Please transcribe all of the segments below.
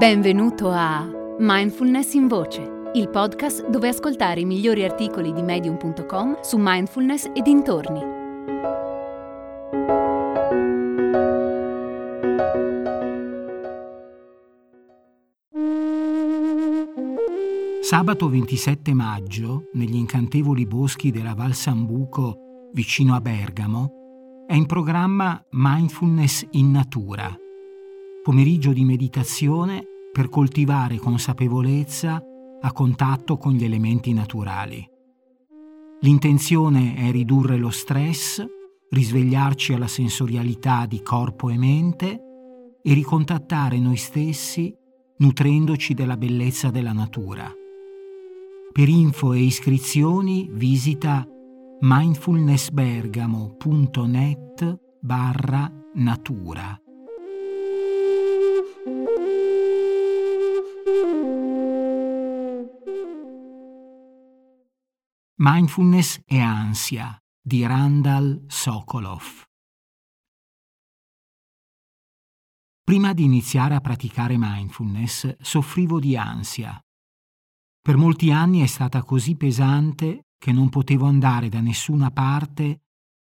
Benvenuto a Mindfulness in Voce, il podcast dove ascoltare i migliori articoli di medium.com su mindfulness e dintorni. Sabato 27 maggio, negli incantevoli boschi della Val Sambuco, vicino a Bergamo, è in programma Mindfulness in Natura, pomeriggio di meditazione per coltivare consapevolezza a contatto con gli elementi naturali. L'intenzione è ridurre lo stress, risvegliarci alla sensorialità di corpo e mente e ricontattare noi stessi nutrendoci della bellezza della natura. Per info e iscrizioni visita mindfulnessbergamo.net barra natura. Mindfulness e ansia di Randall Sokolov. Prima di iniziare a praticare mindfulness soffrivo di ansia. Per molti anni è stata così pesante che non potevo andare da nessuna parte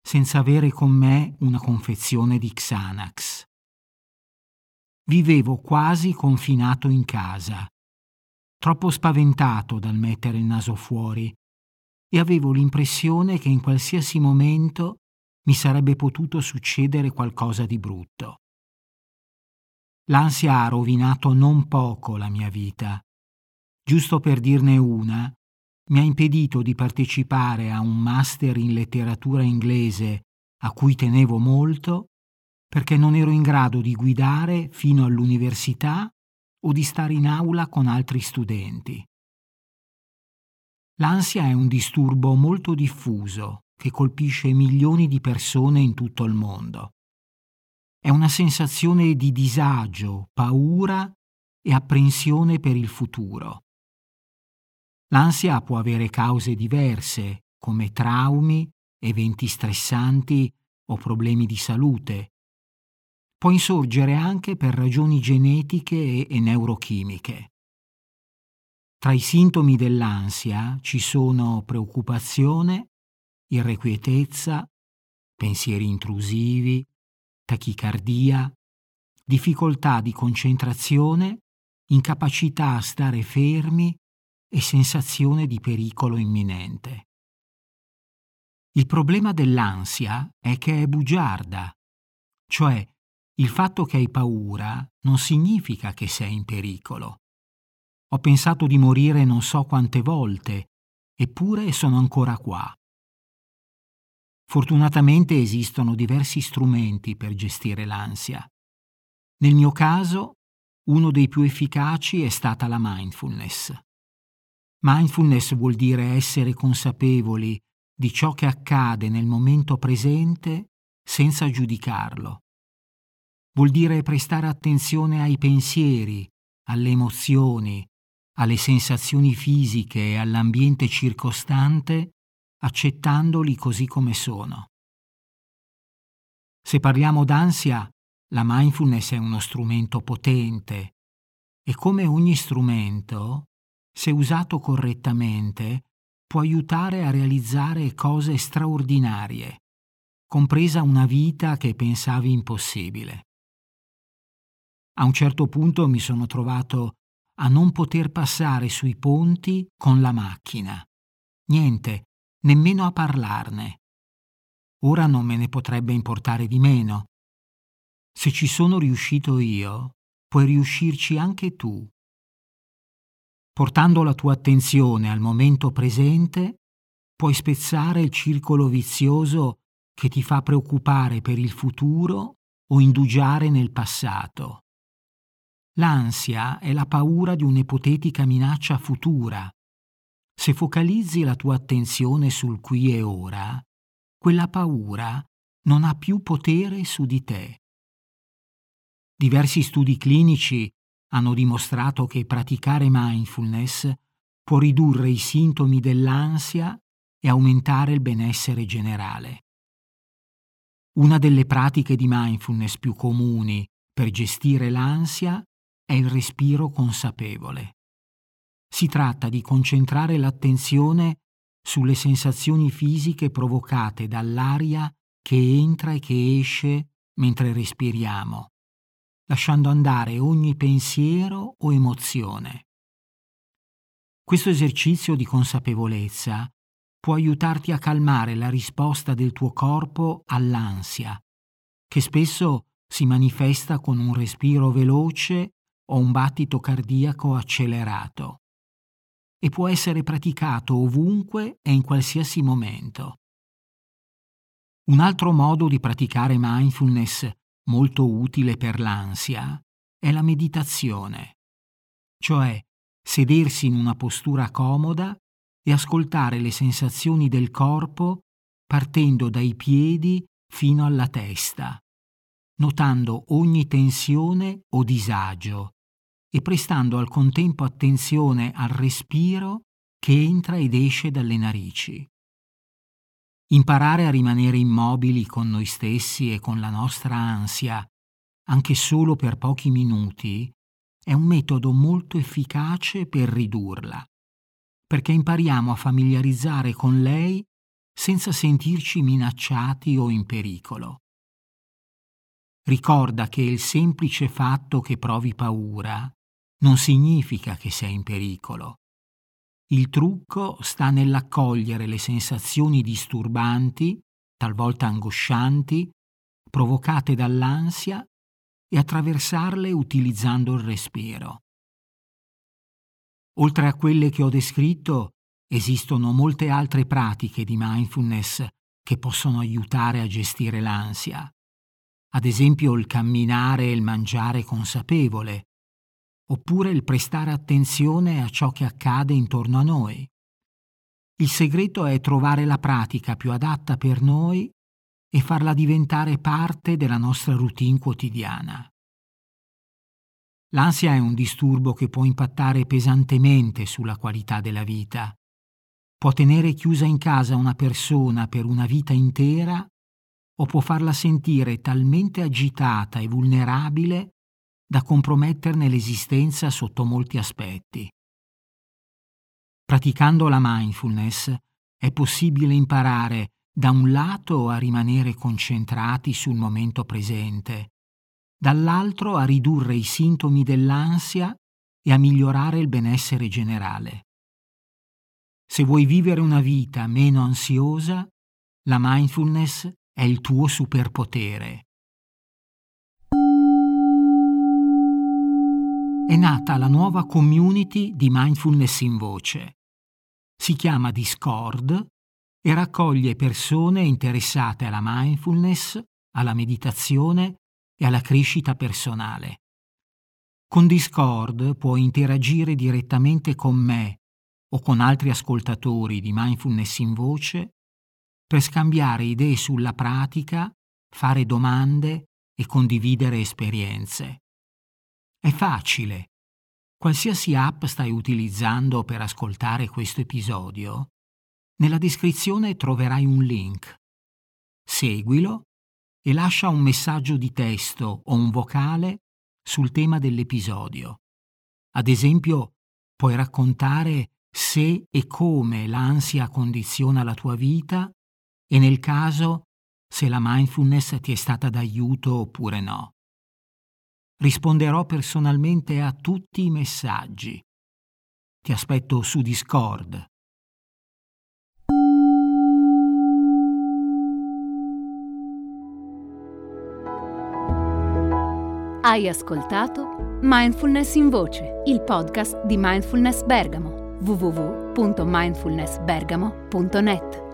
senza avere con me una confezione di Xanax. Vivevo quasi confinato in casa, troppo spaventato dal mettere il naso fuori e avevo l'impressione che in qualsiasi momento mi sarebbe potuto succedere qualcosa di brutto. L'ansia ha rovinato non poco la mia vita. Giusto per dirne una, mi ha impedito di partecipare a un master in letteratura inglese a cui tenevo molto perché non ero in grado di guidare fino all'università o di stare in aula con altri studenti. L'ansia è un disturbo molto diffuso che colpisce milioni di persone in tutto il mondo. È una sensazione di disagio, paura e apprensione per il futuro. L'ansia può avere cause diverse, come traumi, eventi stressanti o problemi di salute. Può insorgere anche per ragioni genetiche e neurochimiche. Tra i sintomi dell'ansia ci sono preoccupazione, irrequietezza, pensieri intrusivi, tachicardia, difficoltà di concentrazione, incapacità a stare fermi e sensazione di pericolo imminente. Il problema dell'ansia è che è bugiarda, cioè il fatto che hai paura non significa che sei in pericolo. Ho pensato di morire non so quante volte, eppure sono ancora qua. Fortunatamente esistono diversi strumenti per gestire l'ansia. Nel mio caso, uno dei più efficaci è stata la mindfulness. Mindfulness vuol dire essere consapevoli di ciò che accade nel momento presente senza giudicarlo. Vuol dire prestare attenzione ai pensieri, alle emozioni, alle sensazioni fisiche e all'ambiente circostante, accettandoli così come sono. Se parliamo d'ansia, la mindfulness è uno strumento potente e come ogni strumento, se usato correttamente, può aiutare a realizzare cose straordinarie, compresa una vita che pensavi impossibile. A un certo punto mi sono trovato a non poter passare sui ponti con la macchina. Niente, nemmeno a parlarne. Ora non me ne potrebbe importare di meno. Se ci sono riuscito io, puoi riuscirci anche tu. Portando la tua attenzione al momento presente, puoi spezzare il circolo vizioso che ti fa preoccupare per il futuro o indugiare nel passato. L'ansia è la paura di un'ipotetica minaccia futura. Se focalizzi la tua attenzione sul qui e ora, quella paura non ha più potere su di te. Diversi studi clinici hanno dimostrato che praticare mindfulness può ridurre i sintomi dell'ansia e aumentare il benessere generale. Una delle pratiche di mindfulness più comuni per gestire l'ansia è il respiro consapevole. Si tratta di concentrare l'attenzione sulle sensazioni fisiche provocate dall'aria che entra e che esce mentre respiriamo, lasciando andare ogni pensiero o emozione. Questo esercizio di consapevolezza può aiutarti a calmare la risposta del tuo corpo all'ansia, che spesso si manifesta con un respiro veloce o un battito cardiaco accelerato e può essere praticato ovunque e in qualsiasi momento. Un altro modo di praticare mindfulness molto utile per l'ansia è la meditazione, cioè sedersi in una postura comoda e ascoltare le sensazioni del corpo partendo dai piedi fino alla testa, notando ogni tensione o disagio e prestando al contempo attenzione al respiro che entra ed esce dalle narici. Imparare a rimanere immobili con noi stessi e con la nostra ansia, anche solo per pochi minuti, è un metodo molto efficace per ridurla, perché impariamo a familiarizzare con lei senza sentirci minacciati o in pericolo. Ricorda che il semplice fatto che provi paura non significa che sei in pericolo. Il trucco sta nell'accogliere le sensazioni disturbanti, talvolta angoscianti, provocate dall'ansia e attraversarle utilizzando il respiro. Oltre a quelle che ho descritto, esistono molte altre pratiche di mindfulness che possono aiutare a gestire l'ansia. Ad esempio il camminare e il mangiare consapevole, oppure il prestare attenzione a ciò che accade intorno a noi. Il segreto è trovare la pratica più adatta per noi e farla diventare parte della nostra routine quotidiana. L'ansia è un disturbo che può impattare pesantemente sulla qualità della vita. Può tenere chiusa in casa una persona per una vita intera o può farla sentire talmente agitata e vulnerabile da comprometterne l'esistenza sotto molti aspetti. Praticando la mindfulness è possibile imparare da un lato a rimanere concentrati sul momento presente, dall'altro a ridurre i sintomi dell'ansia e a migliorare il benessere generale. Se vuoi vivere una vita meno ansiosa, la mindfulness è il tuo superpotere. È nata la nuova community di mindfulness in voce. Si chiama Discord e raccoglie persone interessate alla mindfulness, alla meditazione e alla crescita personale. Con Discord puoi interagire direttamente con me o con altri ascoltatori di mindfulness in voce per scambiare idee sulla pratica, fare domande e condividere esperienze. È facile. Qualsiasi app stai utilizzando per ascoltare questo episodio, nella descrizione troverai un link. Seguilo e lascia un messaggio di testo o un vocale sul tema dell'episodio. Ad esempio, puoi raccontare se e come l'ansia condiziona la tua vita e nel caso se la mindfulness ti è stata d'aiuto oppure no. Risponderò personalmente a tutti i messaggi. Ti aspetto su Discord. Hai ascoltato Mindfulness in Voce, il podcast di Mindfulness Bergamo www.mindfulnessbergamo.net